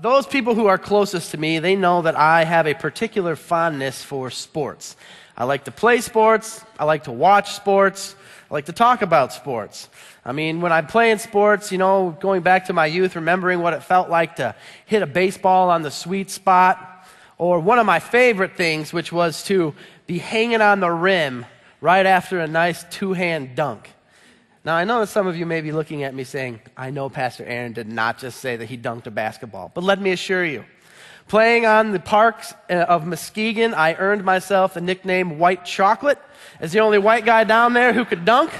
those people who are closest to me, they know that I have a particular fondness for sports. I like to play sports. I like to watch sports. I like to talk about sports. I mean, when I'm playing sports, you know, going back to my youth, remembering what it felt like to hit a baseball on the sweet spot, or one of my favorite things, which was to be hanging on the rim right after a nice two hand dunk. Now, I know that some of you may be looking at me saying, I know Pastor Aaron did not just say that he dunked a basketball, but let me assure you, playing on the parks uh, of Muskegon, I earned myself the nickname White Chocolate as the only white guy down there who could dunk.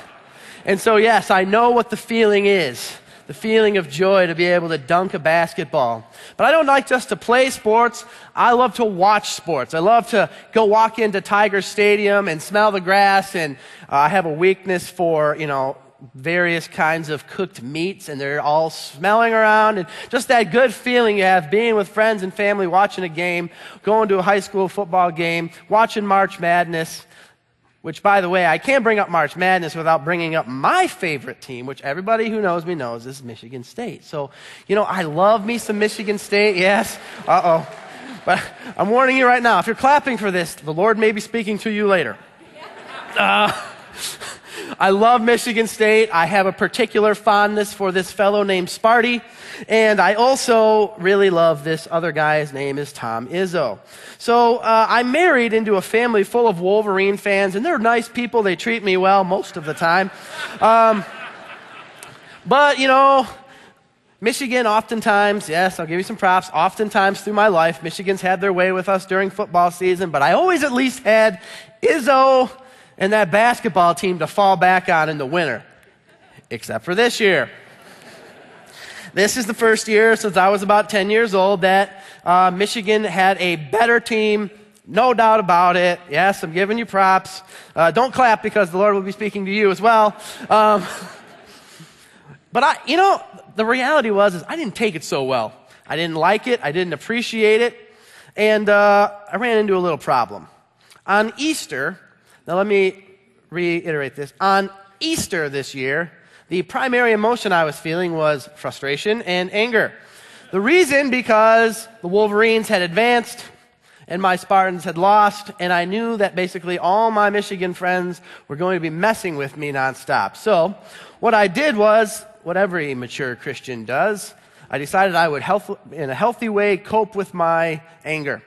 And so, yes, I know what the feeling is the feeling of joy to be able to dunk a basketball. But I don't like just to play sports. I love to watch sports. I love to go walk into Tiger Stadium and smell the grass. And uh, I have a weakness for, you know, various kinds of cooked meats and they're all smelling around and just that good feeling you have being with friends and family watching a game going to a high school football game watching march madness which by the way i can't bring up march madness without bringing up my favorite team which everybody who knows me knows is michigan state. So you know i love me some michigan state yes. Uh-oh. But i'm warning you right now if you're clapping for this the lord may be speaking to you later. Uh, I love Michigan State. I have a particular fondness for this fellow named Sparty. And I also really love this other guy. His name is Tom Izzo. So uh, I'm married into a family full of Wolverine fans, and they're nice people. They treat me well most of the time. Um, but, you know, Michigan, oftentimes, yes, I'll give you some props. Oftentimes through my life, Michigan's had their way with us during football season, but I always at least had Izzo and that basketball team to fall back on in the winter, except for this year. This is the first year since I was about 10 years old that uh, Michigan had a better team. No doubt about it. Yes, I'm giving you props. Uh, don't clap because the Lord will be speaking to you as well. Um, but I, you know, the reality was is I didn't take it so well. I didn't like it. I didn't appreciate it, and uh, I ran into a little problem. On Easter, now, let me reiterate this. On Easter this year, the primary emotion I was feeling was frustration and anger. The reason because the Wolverines had advanced and my Spartans had lost, and I knew that basically all my Michigan friends were going to be messing with me nonstop. So, what I did was what every mature Christian does. I decided I would, health, in a healthy way, cope with my anger.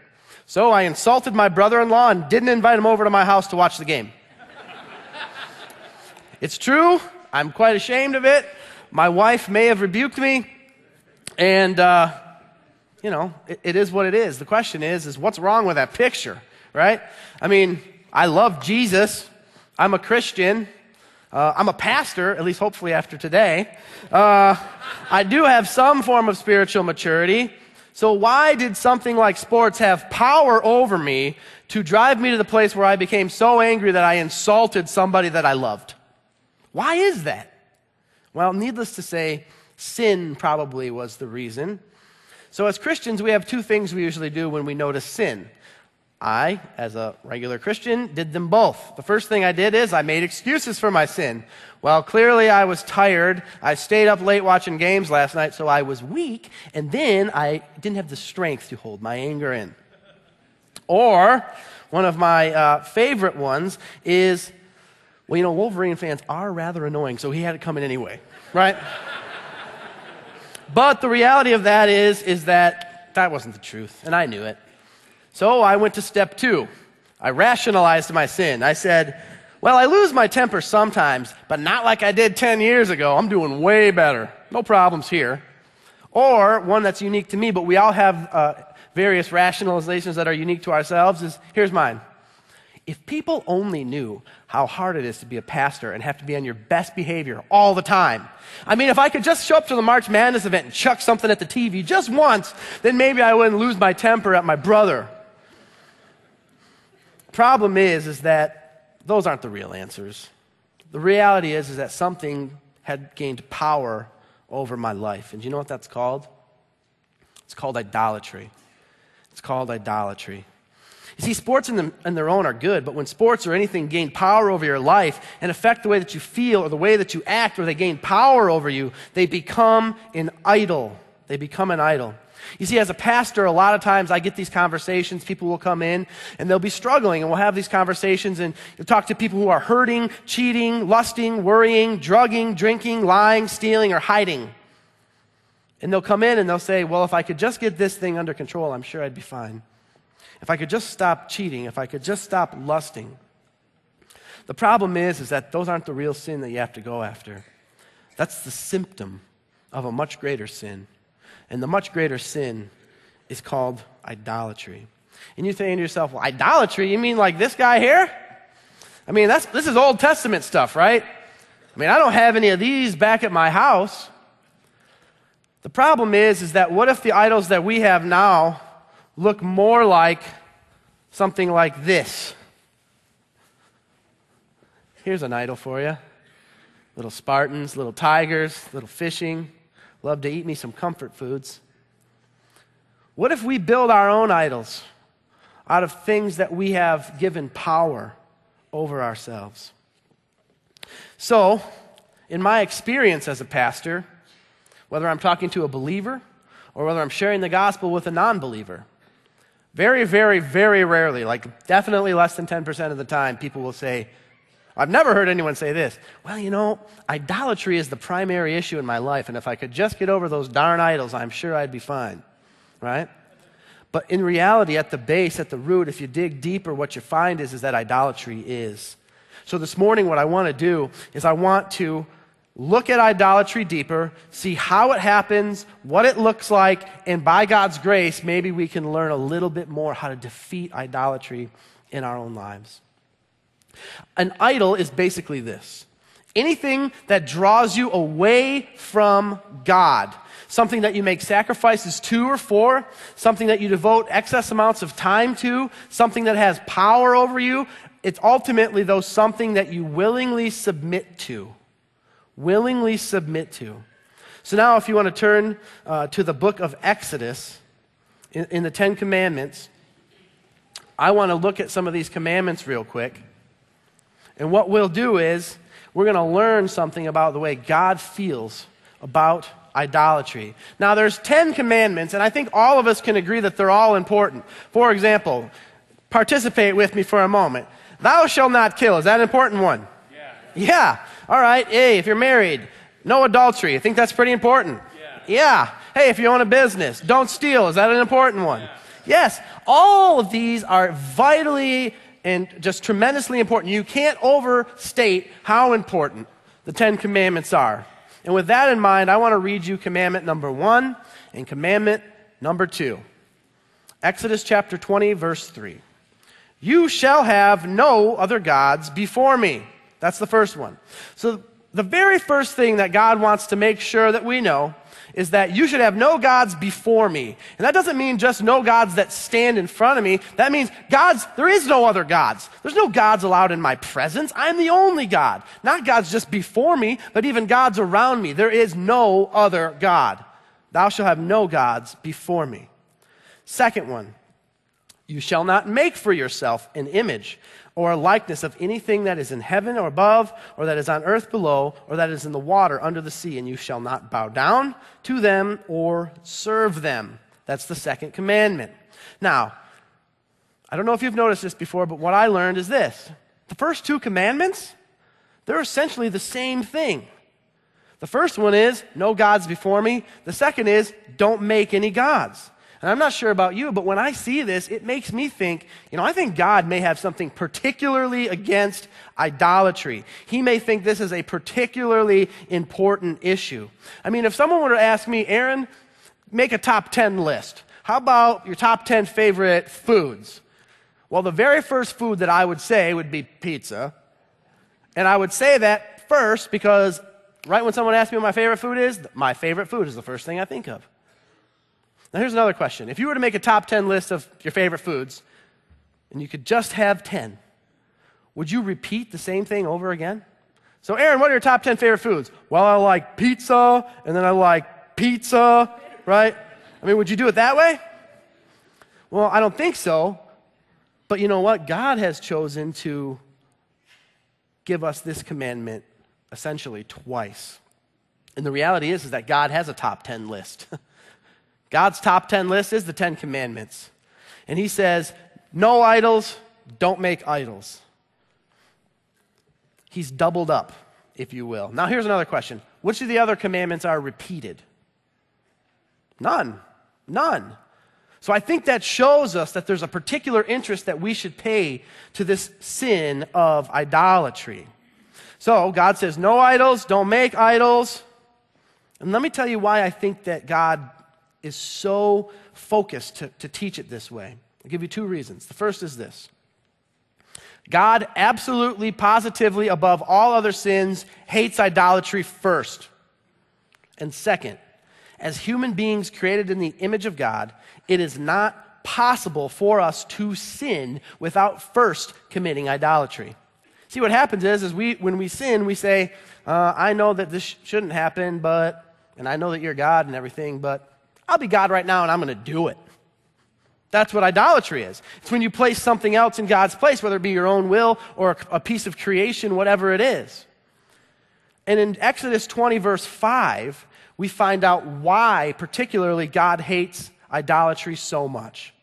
So I insulted my brother in law and didn't invite him over to my house to watch the game. it's true. I'm quite ashamed of it. My wife may have rebuked me. And, uh, you know, it, it is what it is. The question is, is what's wrong with that picture, right? I mean, I love Jesus. I'm a Christian. Uh, I'm a pastor, at least hopefully after today. Uh, I do have some form of spiritual maturity. So, why did something like sports have power over me to drive me to the place where I became so angry that I insulted somebody that I loved? Why is that? Well, needless to say, sin probably was the reason. So, as Christians, we have two things we usually do when we notice sin. I, as a regular Christian, did them both. The first thing I did is I made excuses for my sin. Well, clearly I was tired. I stayed up late watching games last night, so I was weak, and then I didn't have the strength to hold my anger in. Or, one of my uh, favorite ones is, well, you know, Wolverine fans are rather annoying, so he had it coming anyway, right? but the reality of that is, is that that wasn't the truth, and I knew it. So I went to step two. I rationalized my sin. I said, well, I lose my temper sometimes, but not like I did 10 years ago. I'm doing way better. No problems here. Or one that's unique to me, but we all have uh, various rationalizations that are unique to ourselves is here's mine. If people only knew how hard it is to be a pastor and have to be on your best behavior all the time. I mean, if I could just show up to the March Madness event and chuck something at the TV just once, then maybe I wouldn't lose my temper at my brother Problem is, is that those aren't the real answers. The reality is, is that something had gained power over my life. And you know what that's called? It's called idolatry. It's called idolatry. You see, sports in, them, in, their own are good, but when sports or anything gain power over your life and affect the way that you feel or the way that you act, or they gain power over you, they become an idol. They become an idol. You see, as a pastor, a lot of times I get these conversations. People will come in and they'll be struggling, and we'll have these conversations, and you'll talk to people who are hurting, cheating, lusting, worrying, drugging, drinking, lying, stealing, or hiding. And they'll come in and they'll say, Well, if I could just get this thing under control, I'm sure I'd be fine. If I could just stop cheating, if I could just stop lusting. The problem is, is that those aren't the real sin that you have to go after. That's the symptom of a much greater sin. And the much greater sin is called idolatry. And you're saying to yourself, well, idolatry? You mean like this guy here? I mean, that's, this is Old Testament stuff, right? I mean, I don't have any of these back at my house. The problem is, is that what if the idols that we have now look more like something like this? Here's an idol for you. Little Spartans, little tigers, little fishing, love to eat me some comfort foods. What if we build our own idols out of things that we have given power over ourselves? So, in my experience as a pastor, whether I'm talking to a believer or whether I'm sharing the gospel with a non believer, very, very, very rarely, like definitely less than 10% of the time, people will say, I've never heard anyone say this. Well, you know, idolatry is the primary issue in my life, and if I could just get over those darn idols, I'm sure I'd be fine. Right? But in reality, at the base, at the root, if you dig deeper, what you find is, is that idolatry is. So this morning, what I want to do is I want to look at idolatry deeper, see how it happens, what it looks like, and by God's grace, maybe we can learn a little bit more how to defeat idolatry in our own lives. An idol is basically this anything that draws you away from God. Something that you make sacrifices to or for, something that you devote excess amounts of time to, something that has power over you. It's ultimately, though, something that you willingly submit to. Willingly submit to. So now, if you want to turn uh, to the book of Exodus in, in the Ten Commandments, I want to look at some of these commandments real quick. And what we'll do is we're going to learn something about the way God feels about idolatry. Now, there's 10 commandments, and I think all of us can agree that they're all important. For example, participate with me for a moment. Thou shalt not kill. Is that an important one? Yeah. Yeah. All right. Hey, if you're married, no adultery. I think that's pretty important. Yeah. Yeah. Hey, if you own a business, don't steal. Is that an important one? Yeah. Yes. All of these are vitally and just tremendously important. You can't overstate how important the Ten Commandments are. And with that in mind, I want to read you commandment number one and commandment number two. Exodus chapter 20, verse 3. You shall have no other gods before me. That's the first one. So, the very first thing that God wants to make sure that we know is that you should have no gods before me. And that doesn't mean just no gods that stand in front of me. That means gods, there is no other gods. There's no gods allowed in my presence. I'm the only God. Not gods just before me, but even gods around me. There is no other God. Thou shalt have no gods before me. Second one, you shall not make for yourself an image or a likeness of anything that is in heaven or above, or that is on earth below, or that is in the water under the sea, and you shall not bow down to them or serve them. That's the second commandment. Now, I don't know if you've noticed this before, but what I learned is this the first two commandments, they're essentially the same thing. The first one is, no gods before me. The second is, don't make any gods. And I'm not sure about you, but when I see this, it makes me think, you know, I think God may have something particularly against idolatry. He may think this is a particularly important issue. I mean, if someone were to ask me, Aaron, make a top 10 list. How about your top 10 favorite foods? Well, the very first food that I would say would be pizza. And I would say that first because right when someone asks me what my favorite food is, my favorite food is the first thing I think of. Now, here's another question. If you were to make a top 10 list of your favorite foods, and you could just have 10, would you repeat the same thing over again? So, Aaron, what are your top 10 favorite foods? Well, I like pizza, and then I like pizza, right? I mean, would you do it that way? Well, I don't think so. But you know what? God has chosen to give us this commandment essentially twice. And the reality is, is that God has a top 10 list. God's top 10 list is the 10 commandments. And he says, no idols, don't make idols. He's doubled up, if you will. Now, here's another question Which of the other commandments are repeated? None. None. So I think that shows us that there's a particular interest that we should pay to this sin of idolatry. So God says, no idols, don't make idols. And let me tell you why I think that God is so focused to, to teach it this way. I'll give you two reasons. The first is this God absolutely, positively, above all other sins, hates idolatry first. And second, as human beings created in the image of God, it is not possible for us to sin without first committing idolatry. See, what happens is, is we, when we sin, we say, uh, I know that this sh- shouldn't happen, but, and I know that you're God and everything, but I'll be God right now and I'm going to do it. That's what idolatry is. It's when you place something else in God's place, whether it be your own will or a piece of creation, whatever it is. And in Exodus 20, verse 5, we find out why, particularly, God hates idolatry so much.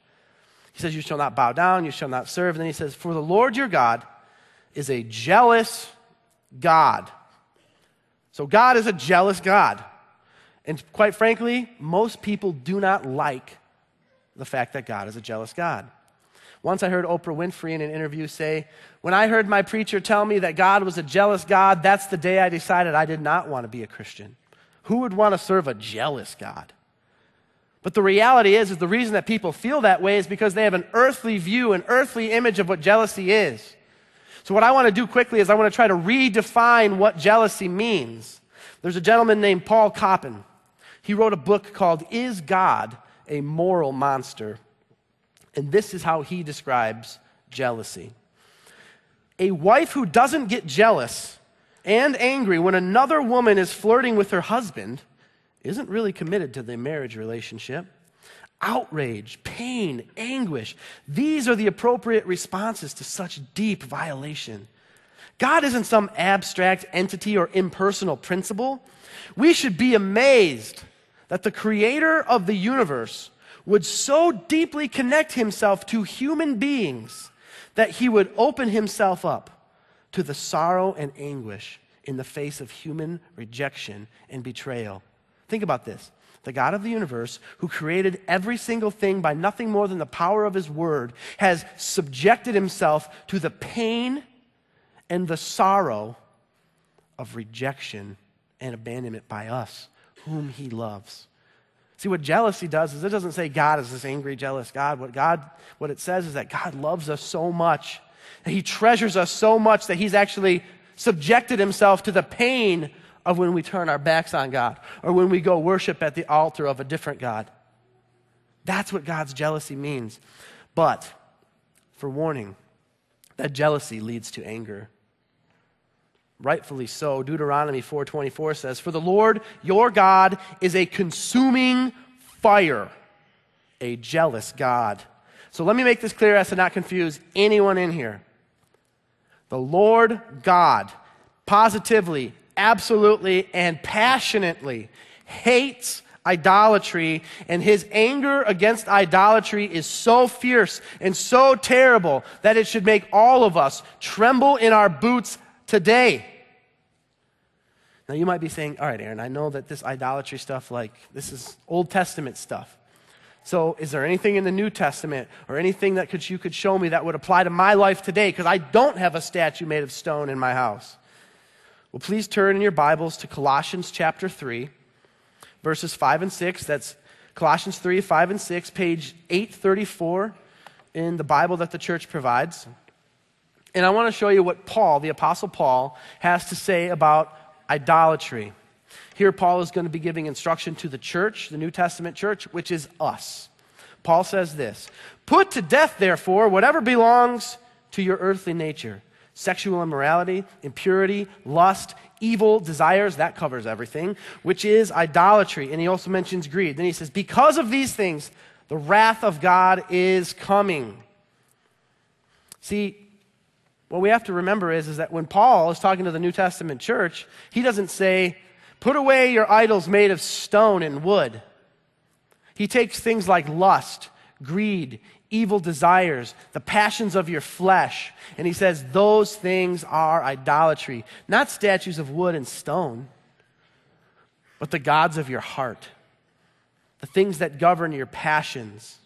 He says, You shall not bow down, you shall not serve. And then he says, For the Lord your God is a jealous God. So God is a jealous God. And quite frankly, most people do not like the fact that God is a jealous God. Once I heard Oprah Winfrey in an interview say, When I heard my preacher tell me that God was a jealous God, that's the day I decided I did not want to be a Christian. Who would want to serve a jealous God? But the reality is, is the reason that people feel that way is because they have an earthly view, an earthly image of what jealousy is. So what I want to do quickly is I want to try to redefine what jealousy means. There's a gentleman named Paul Copan. He wrote a book called Is God a moral monster. And this is how he describes jealousy. A wife who doesn't get jealous and angry when another woman is flirting with her husband isn't really committed to the marriage relationship. Outrage, pain, anguish, these are the appropriate responses to such deep violation. God isn't some abstract entity or impersonal principle. We should be amazed that the creator of the universe would so deeply connect himself to human beings that he would open himself up to the sorrow and anguish in the face of human rejection and betrayal. Think about this. The God of the universe, who created every single thing by nothing more than the power of his word, has subjected himself to the pain and the sorrow of rejection and abandonment by us whom he loves. See, what jealousy does is it doesn't say God is this angry, jealous God. What God, what it says is that God loves us so much, that he treasures us so much that he's actually subjected himself to the pain of when we turn our backs on God or when we go worship at the altar of a different God. That's what God's jealousy means. But, for warning, that jealousy leads to anger rightfully so. Deuteronomy 4.24 says for the lord your god is a consuming fire a jealous god. So let me make this clear as to not confuse anyone in here. The lord god positively absolutely and passionately hates idolatry, and his anger against idolatry is so fierce and so terrible that it should make all of us tremble in our boots today. Now, you might be saying, all right, Aaron, I know that this idolatry stuff, like, this is Old Testament stuff. So, is there anything in the New Testament or anything that could, you could show me that would apply to my life today? Because I don't have a statue made of stone in my house. Well, please turn in your Bibles to Colossians chapter 3, verses 5 and 6. That's Colossians 3, 5 and 6, page 834 in the Bible that the church provides. And I want to show you what Paul, the Apostle Paul, has to say about idolatry. Here, Paul is going to be giving instruction to the church, the New Testament church, which is us. Paul says this Put to death, therefore, whatever belongs to your earthly nature sexual immorality, impurity, lust, evil desires, that covers everything, which is idolatry. And he also mentions greed. Then he says, Because of these things, the wrath of God is coming. See, what we have to remember is, is that when Paul is talking to the New Testament church, he doesn't say, put away your idols made of stone and wood. He takes things like lust, greed, evil desires, the passions of your flesh, and he says those things are idolatry. Not statues of wood and stone, but the gods of your heart, the things that govern your passions.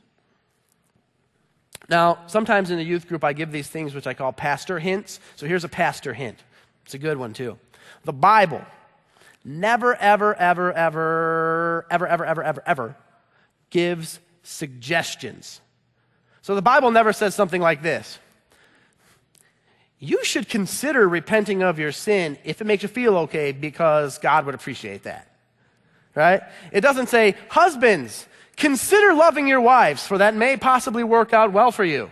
Now, sometimes in the youth group, I give these things which I call pastor hints. So here's a pastor hint. It's a good one, too. The Bible never, ever, ever, ever, ever, ever, ever, ever, ever gives suggestions. So the Bible never says something like this You should consider repenting of your sin if it makes you feel okay because God would appreciate that. Right? It doesn't say, Husbands, consider loving your wives, for that may possibly work out well for you.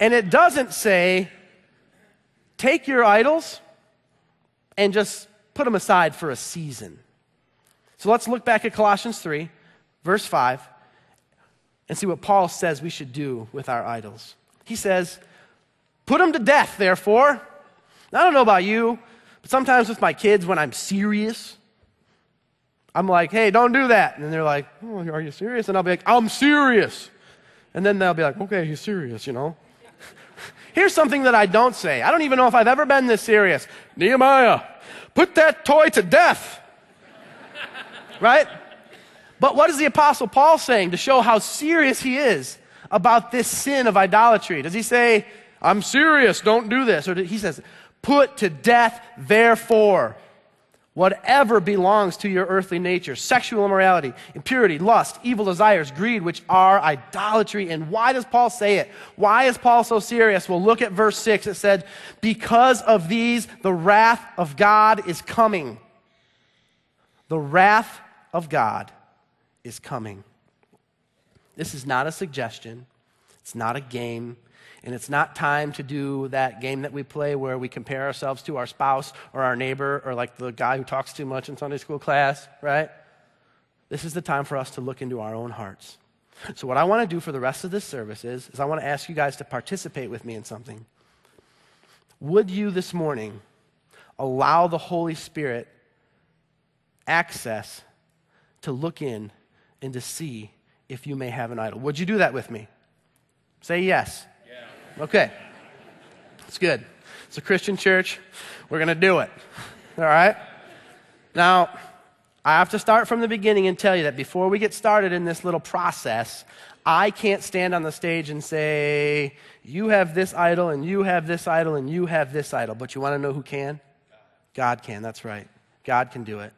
And it doesn't say, Take your idols and just put them aside for a season. So let's look back at Colossians 3, verse 5 and see what Paul says we should do with our idols. He says, Put them to death, therefore. I don't know about you, but sometimes with my kids, when I'm serious, I'm like, hey, don't do that. And they're like, oh, are you serious? And I'll be like, I'm serious. And then they'll be like, okay, he's serious, you know? Here's something that I don't say. I don't even know if I've ever been this serious. Nehemiah, put that toy to death. right? But what is the Apostle Paul saying to show how serious he is about this sin of idolatry? Does he say, I'm serious, don't do this? Or he says, put to death, therefore, whatever belongs to your earthly nature sexual immorality, impurity, lust, evil desires, greed, which are idolatry. And why does Paul say it? Why is Paul so serious? Well, look at verse 6. It said, Because of these, the wrath of God is coming. The wrath of God is coming. This is not a suggestion, it's not a game, and it's not time to do that game that we play where we compare ourselves to our spouse or our neighbor or like the guy who talks too much in Sunday school class, right? This is the time for us to look into our own hearts. So, what I want to do for the rest of this service is, is I want to ask you guys to participate with me in something. Would you this morning allow the Holy Spirit access to look in and to see if you may have an idol. Would you do that with me? Say yes. Okay. It's good. It's a Christian church. We're going to do it. All right? Now, I have to start from the beginning and tell you that before we get started in this little process, I can't stand on the stage and say, You have this idol, and you have this idol, and you have this idol. But you want to know who can? God can. That's right. God can do it.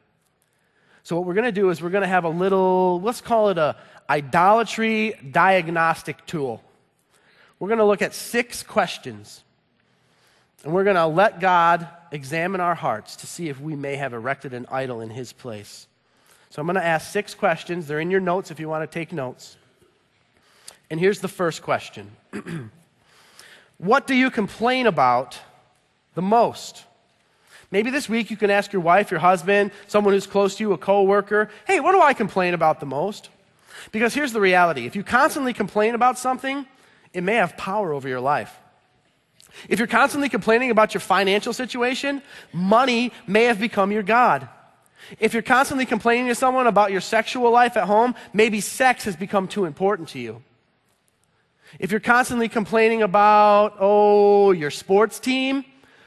So what we're going to do is we're going to have a little, let's call it a idolatry diagnostic tool. We're going to look at six questions. And we're going to let God examine our hearts to see if we may have erected an idol in his place. So I'm going to ask six questions. They're in your notes if you want to take notes. And here's the first question What do you complain about the most? Maybe this week you can ask your wife, your husband, someone who's close to you, a coworker, hey, what do I complain about the most? Because here's the reality if you constantly complain about something, it may have power over your life. If you're constantly complaining about your financial situation, money may have become your God. If you're constantly complaining to someone about your sexual life at home, maybe sex has become too important to you. If you're constantly complaining about, oh, your sports team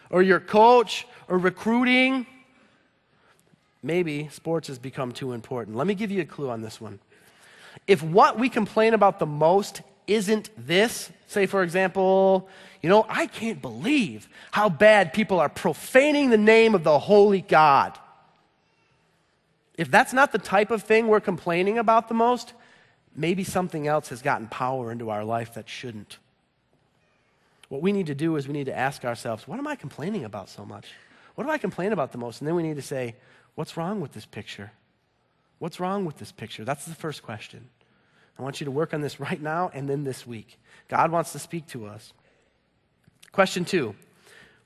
or your coach or recruiting, maybe sports has become too important. Let me give you a clue on this one. If what we complain about the most isn't this, say, for example, you know, I can't believe how bad people are profaning the name of the holy God. If that's not the type of thing we're complaining about the most, maybe something else has gotten power into our life that shouldn't. What we need to do is we need to ask ourselves, what am I complaining about so much? What do I complain about the most? And then we need to say, what's wrong with this picture? What's wrong with this picture? That's the first question. I want you to work on this right now and then this week. God wants to speak to us. Question two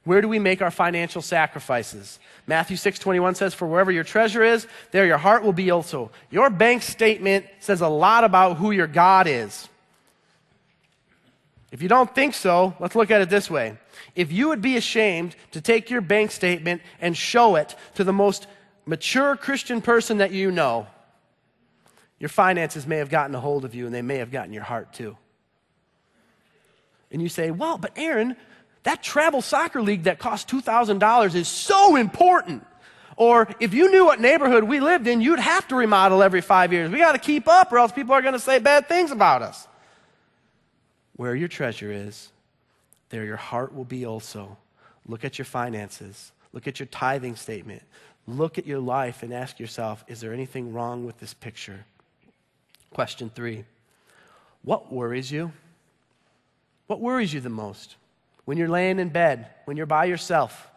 Where do we make our financial sacrifices? Matthew 6 21 says, For wherever your treasure is, there your heart will be also. Your bank statement says a lot about who your God is. If you don't think so, let's look at it this way. If you would be ashamed to take your bank statement and show it to the most mature Christian person that you know, Your finances may have gotten a hold of you and they may have gotten your heart too. And you say, well, but Aaron, that travel soccer league that costs $2,000 is so important. Or if you knew what neighborhood we lived in, you'd have to remodel every five years. We got to keep up or else people are going to say bad things about us. Where your treasure is, there your heart will be also. Look at your finances. Look at your tithing statement. Look at your life and ask yourself is there anything wrong with this picture? Question three What worries you? What worries you the most? When you're laying in bed, when you're by yourself,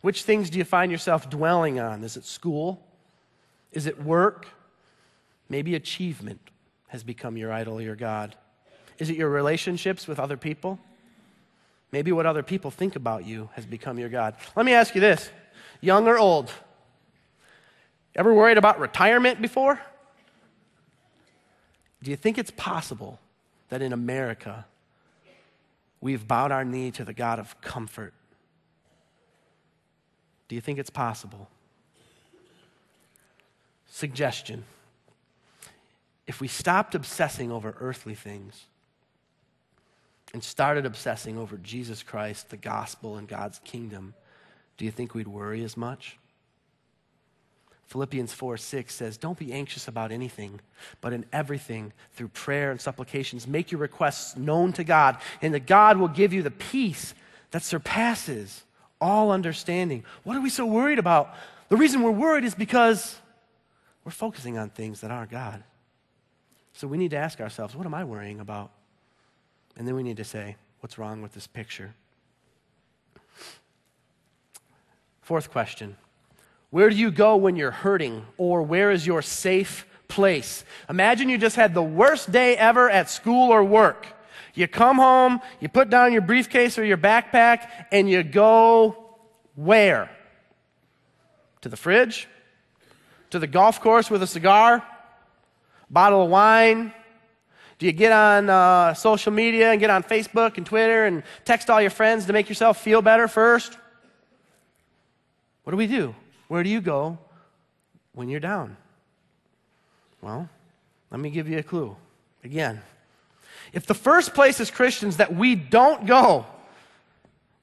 which things do you find yourself dwelling on? Is it school? Is it work? Maybe achievement has become your idol, your God. Is it your relationships with other people? Maybe what other people think about you has become your God. Let me ask you this young or old? Ever worried about retirement before? Do you think it's possible that in America we've bowed our knee to the God of comfort? Do you think it's possible? Suggestion. If we stopped obsessing over earthly things and started obsessing over Jesus Christ, the gospel, and God's kingdom, do you think we'd worry as much? Philippians 4 6 says, Don't be anxious about anything, but in everything, through prayer and supplications, make your requests known to God, and that God will give you the peace that surpasses all understanding. What are we so worried about? The reason we're worried is because we're focusing on things that aren't God. So we need to ask ourselves, What am I worrying about? And then we need to say, What's wrong with this picture? Fourth question where do you go when you're hurting? Or where is your safe place? Imagine you just had the worst day ever at school or work. You come home, you put down your briefcase or your backpack, and you go where? To the fridge? To the golf course with a cigar? Bottle of wine? Do you get on uh, social media and get on Facebook and Twitter and text all your friends to make yourself feel better first? What do we do? Where do you go when you're down? Well, let me give you a clue. Again, if the first place as Christians that we don't go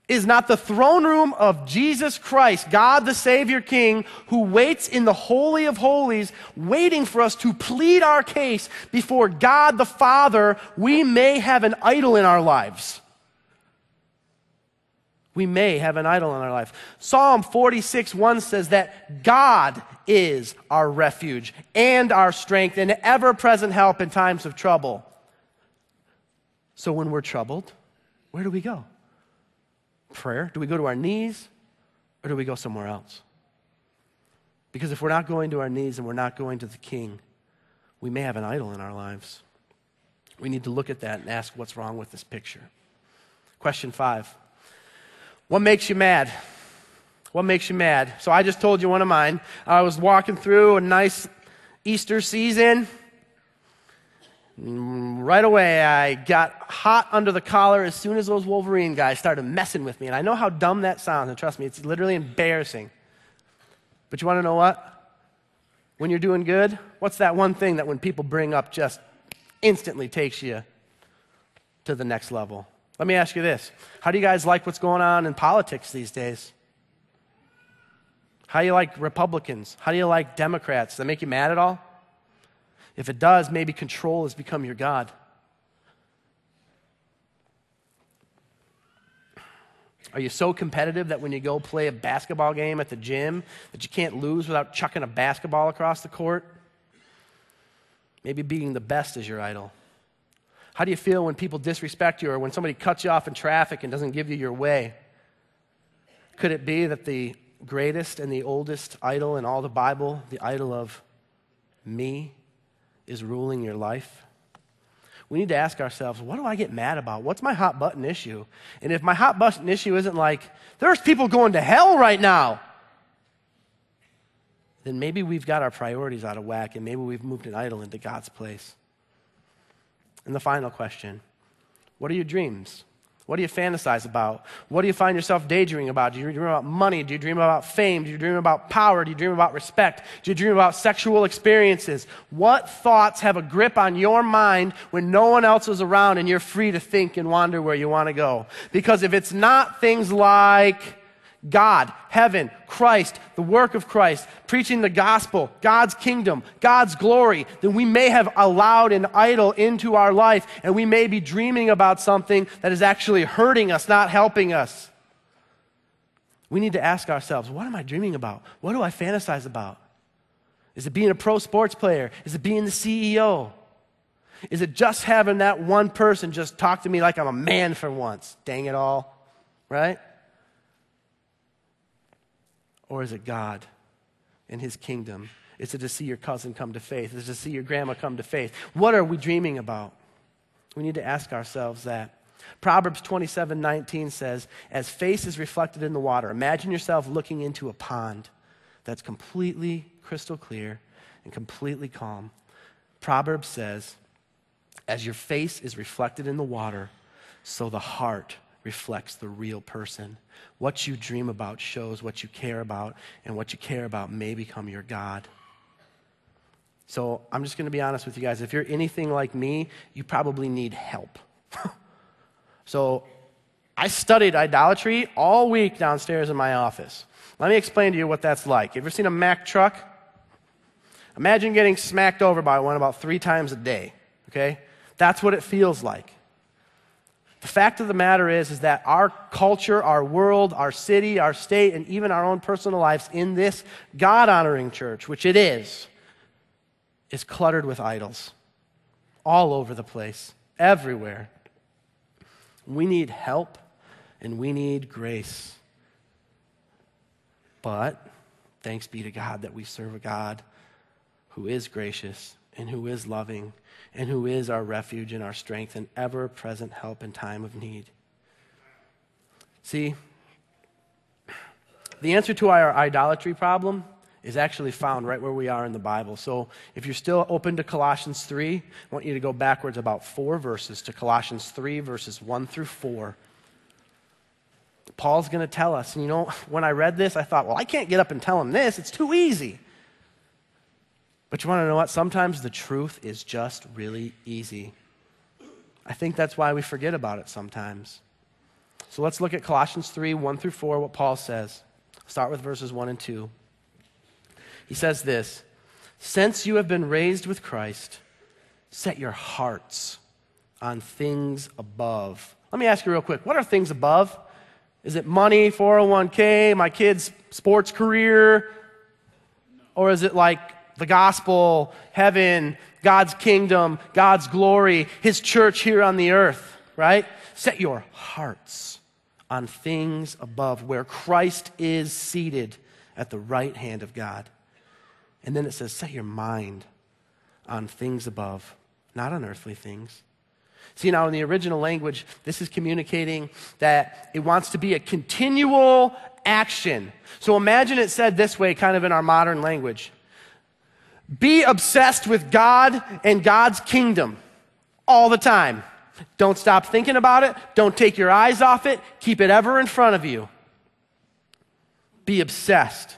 is not the throne room of Jesus Christ, God the Savior King, who waits in the Holy of Holies, waiting for us to plead our case before God the Father, we may have an idol in our lives we may have an idol in our life. Psalm 46 1 says that God is our refuge and our strength and ever present help in times of trouble. So when we're troubled, where do we go? Prayer? Do we go to our knees or do we go somewhere else? Because if we're not going to our knees and we're not going to the King, we may have an idol in our lives. We need to look at that and ask what's wrong with this picture. Question five what makes you mad? What makes you mad? So I just told you one of mine. I was walking through a nice Easter season. Right away, I got hot under the collar as soon as those Wolverine guys started messing with me. And I know how dumb that sounds, and trust me, it's literally embarrassing. But you want to know what? When you're doing good, what's that one thing that when people bring up just instantly takes you to the next level? Let me ask you this How do you guys like what's going on in politics these days? How do you like Republicans? How do you like Democrats? Does that make you mad at all? If it does, maybe control has become your God. Are you so competitive that when you go play a basketball game at the gym that you can't lose without chucking a basketball across the court? Maybe being the best is your idol. How do you feel when people disrespect you or when somebody cuts you off in traffic and doesn't give you your way? Could it be that the greatest and the oldest idol in all the Bible, the idol of me, is ruling your life? We need to ask ourselves, what do I get mad about? What's my hot button issue? And if my hot button issue isn't like, there's people going to hell right now, then maybe we've got our priorities out of whack and maybe we've moved an idol into God's place. And the final question What are your dreams? What do you fantasize about? What do you find yourself daydreaming about? Do you dream about money? Do you dream about fame? Do you dream about power? Do you dream about respect? Do you dream about sexual experiences? What thoughts have a grip on your mind when no one else is around and you're free to think and wander where you want to go? Because if it's not things like God, heaven, Christ, the work of Christ, preaching the gospel, God's kingdom, God's glory, then we may have allowed an idol into our life and we may be dreaming about something that is actually hurting us, not helping us. We need to ask ourselves, what am I dreaming about? What do I fantasize about? Is it being a pro sports player? Is it being the CEO? Is it just having that one person just talk to me like I'm a man for once? Dang it all, right? Or is it God and His kingdom? Is it to see your cousin come to faith? Is it to see your grandma come to faith? What are we dreaming about? We need to ask ourselves that. Proverbs 27 19 says, As face is reflected in the water, imagine yourself looking into a pond that's completely crystal clear and completely calm. Proverbs says, As your face is reflected in the water, so the heart reflects the real person. What you dream about shows what you care about, and what you care about may become your God. So I'm just going to be honest with you guys. If you're anything like me, you probably need help. so I studied idolatry all week downstairs in my office. Let me explain to you what that's like. You ever seen a Mack truck? Imagine getting smacked over by one about three times a day, okay? That's what it feels like. The fact of the matter is, is that our culture, our world, our city, our state, and even our own personal lives in this God honoring church, which it is, is cluttered with idols all over the place, everywhere. We need help and we need grace. But thanks be to God that we serve a God who is gracious and who is loving and who is our refuge and our strength and ever present help in time of need. See, the answer to our idolatry problem is actually found right where we are in the Bible. So if you're still open to Colossians 3, I want you to go backwards about four verses to Colossians 3, verses 1 through 4. Paul's going to tell us. And you know, when I read this, I thought, well, I can't get up and tell him this. It's too easy. But you want to know what? Sometimes the truth is just really easy. I think that's why we forget about it sometimes. So let's look at Colossians 3 1 through 4, what Paul says. Start with verses 1 and 2. He says this Since you have been raised with Christ, set your hearts on things above. Let me ask you real quick what are things above? Is it money, 401k, my kid's sports career? Or is it like the gospel, heaven, God's kingdom, God's glory, His church here on the earth, right? Set your hearts on things above where Christ is seated at the right hand of God. And then it says, set your mind on things above, not on earthly things. See, now in the original language, this is communicating that it wants to be a continual action. So imagine it said this way, kind of in our modern language be obsessed with God and God's kingdom all the time. Don't stop thinking about it. Don't take your eyes off it. Keep it ever in front of you. Be obsessed.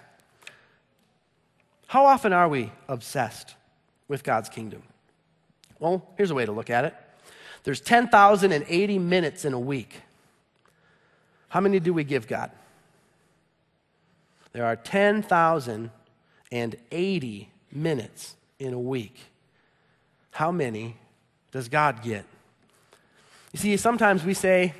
How often are we obsessed with God's kingdom? Well, here's a way to look at it there's 10,080 minutes in a week. How many do we give God? There are 10,080 minutes in a week. How many does God get? You see, sometimes we say,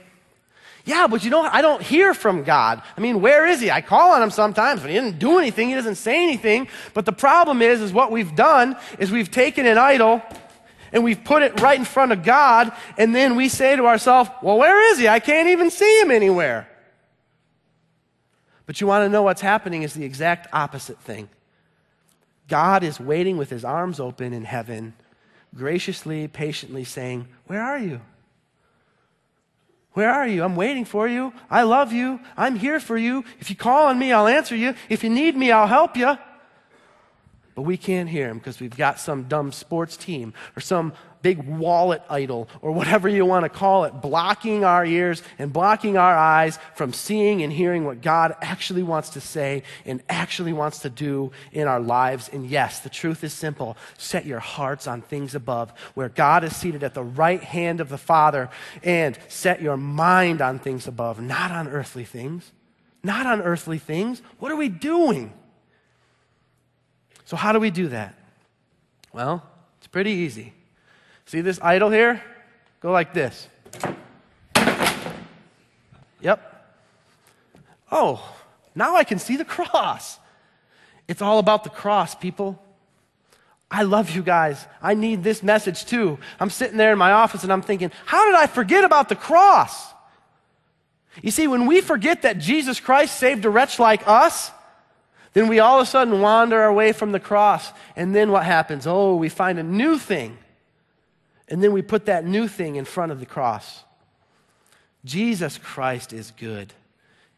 yeah, but you know what? I don't hear from God. I mean, where is he? I call on him sometimes, but he doesn't do anything. He doesn't say anything. But the problem is, is what we've done is we've taken an idol and we've put it right in front of God, and then we say to ourselves, well, where is he? I can't even see him anywhere. But you want to know what's happening is the exact opposite thing. God is waiting with his arms open in heaven, graciously, patiently saying, Where are you? Where are you? I'm waiting for you. I love you. I'm here for you. If you call on me, I'll answer you. If you need me, I'll help you. But we can't hear him because we've got some dumb sports team or some big wallet idol or whatever you want to call it, blocking our ears and blocking our eyes from seeing and hearing what God actually wants to say and actually wants to do in our lives. And yes, the truth is simple set your hearts on things above, where God is seated at the right hand of the Father, and set your mind on things above, not on earthly things. Not on earthly things. What are we doing? So, how do we do that? Well, it's pretty easy. See this idol here? Go like this. Yep. Oh, now I can see the cross. It's all about the cross, people. I love you guys. I need this message too. I'm sitting there in my office and I'm thinking, how did I forget about the cross? You see, when we forget that Jesus Christ saved a wretch like us, then we all of a sudden wander away from the cross. And then what happens? Oh, we find a new thing. And then we put that new thing in front of the cross. Jesus Christ is good.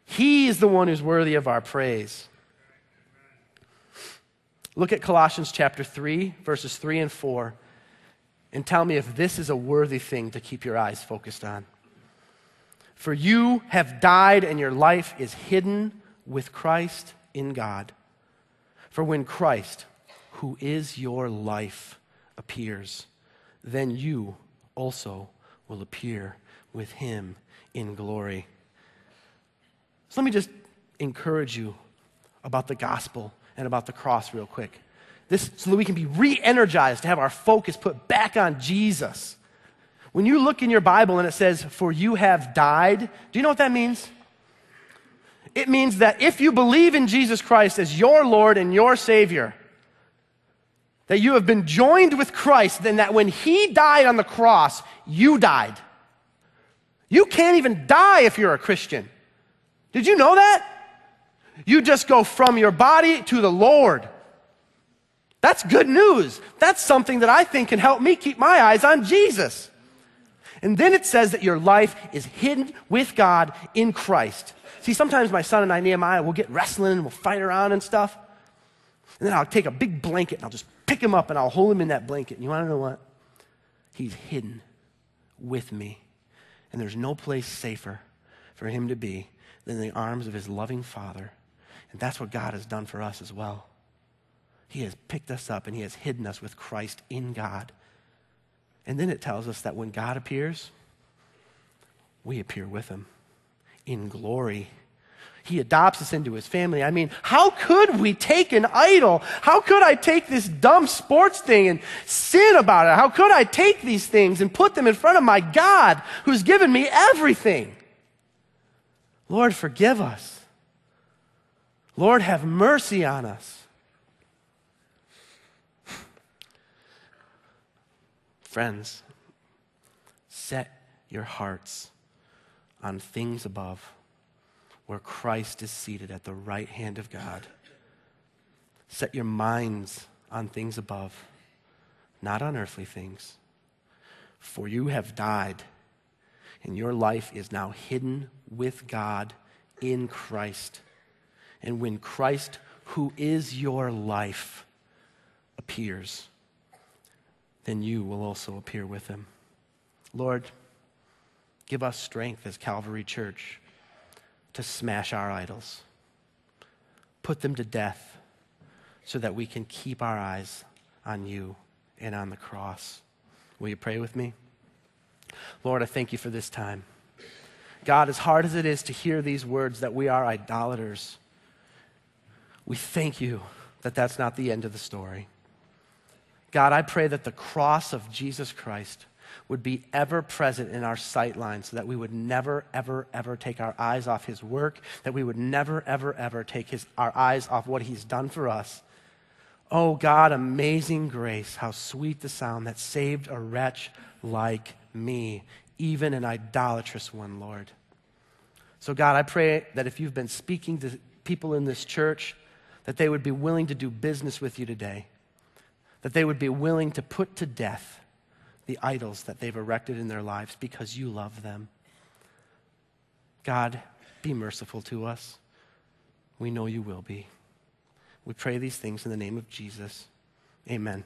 He is the one who's worthy of our praise. Look at Colossians chapter 3, verses 3 and 4, and tell me if this is a worthy thing to keep your eyes focused on. For you have died, and your life is hidden with Christ in God. For when Christ, who is your life, appears, then you also will appear with him in glory. So let me just encourage you about the gospel and about the cross real quick. This so that we can be re-energized to have our focus put back on Jesus. When you look in your Bible and it says, For you have died, do you know what that means? It means that if you believe in Jesus Christ as your Lord and your Savior, that you have been joined with Christ, then that when He died on the cross, you died. You can't even die if you're a Christian. Did you know that? You just go from your body to the Lord. That's good news. That's something that I think can help me keep my eyes on Jesus. And then it says that your life is hidden with God in Christ. See, sometimes my son and I, Nehemiah, will get wrestling and we'll fight around and stuff. And then I'll take a big blanket and I'll just pick him up and I'll hold him in that blanket. And you want to know what? He's hidden with me. And there's no place safer for him to be than the arms of his loving father. And that's what God has done for us as well. He has picked us up and he has hidden us with Christ in God. And then it tells us that when God appears, we appear with him in glory. He adopts us into his family. I mean, how could we take an idol? How could I take this dumb sports thing and sin about it? How could I take these things and put them in front of my God who's given me everything? Lord, forgive us. Lord, have mercy on us. Friends, set your hearts on things above, where Christ is seated at the right hand of God. Set your minds on things above, not on earthly things. For you have died, and your life is now hidden with God in Christ. And when Christ, who is your life, appears, then you will also appear with him. Lord, give us strength as Calvary Church to smash our idols, put them to death so that we can keep our eyes on you and on the cross. Will you pray with me? Lord, I thank you for this time. God, as hard as it is to hear these words that we are idolaters, we thank you that that's not the end of the story. God, I pray that the cross of Jesus Christ would be ever present in our sight line so that we would never, ever, ever take our eyes off his work, that we would never, ever, ever take his, our eyes off what he's done for us. Oh God, amazing grace, how sweet the sound that saved a wretch like me, even an idolatrous one, Lord. So, God, I pray that if you've been speaking to people in this church, that they would be willing to do business with you today that they would be willing to put to death the idols that they've erected in their lives because you love them. God, be merciful to us. We know you will be. We pray these things in the name of Jesus. Amen.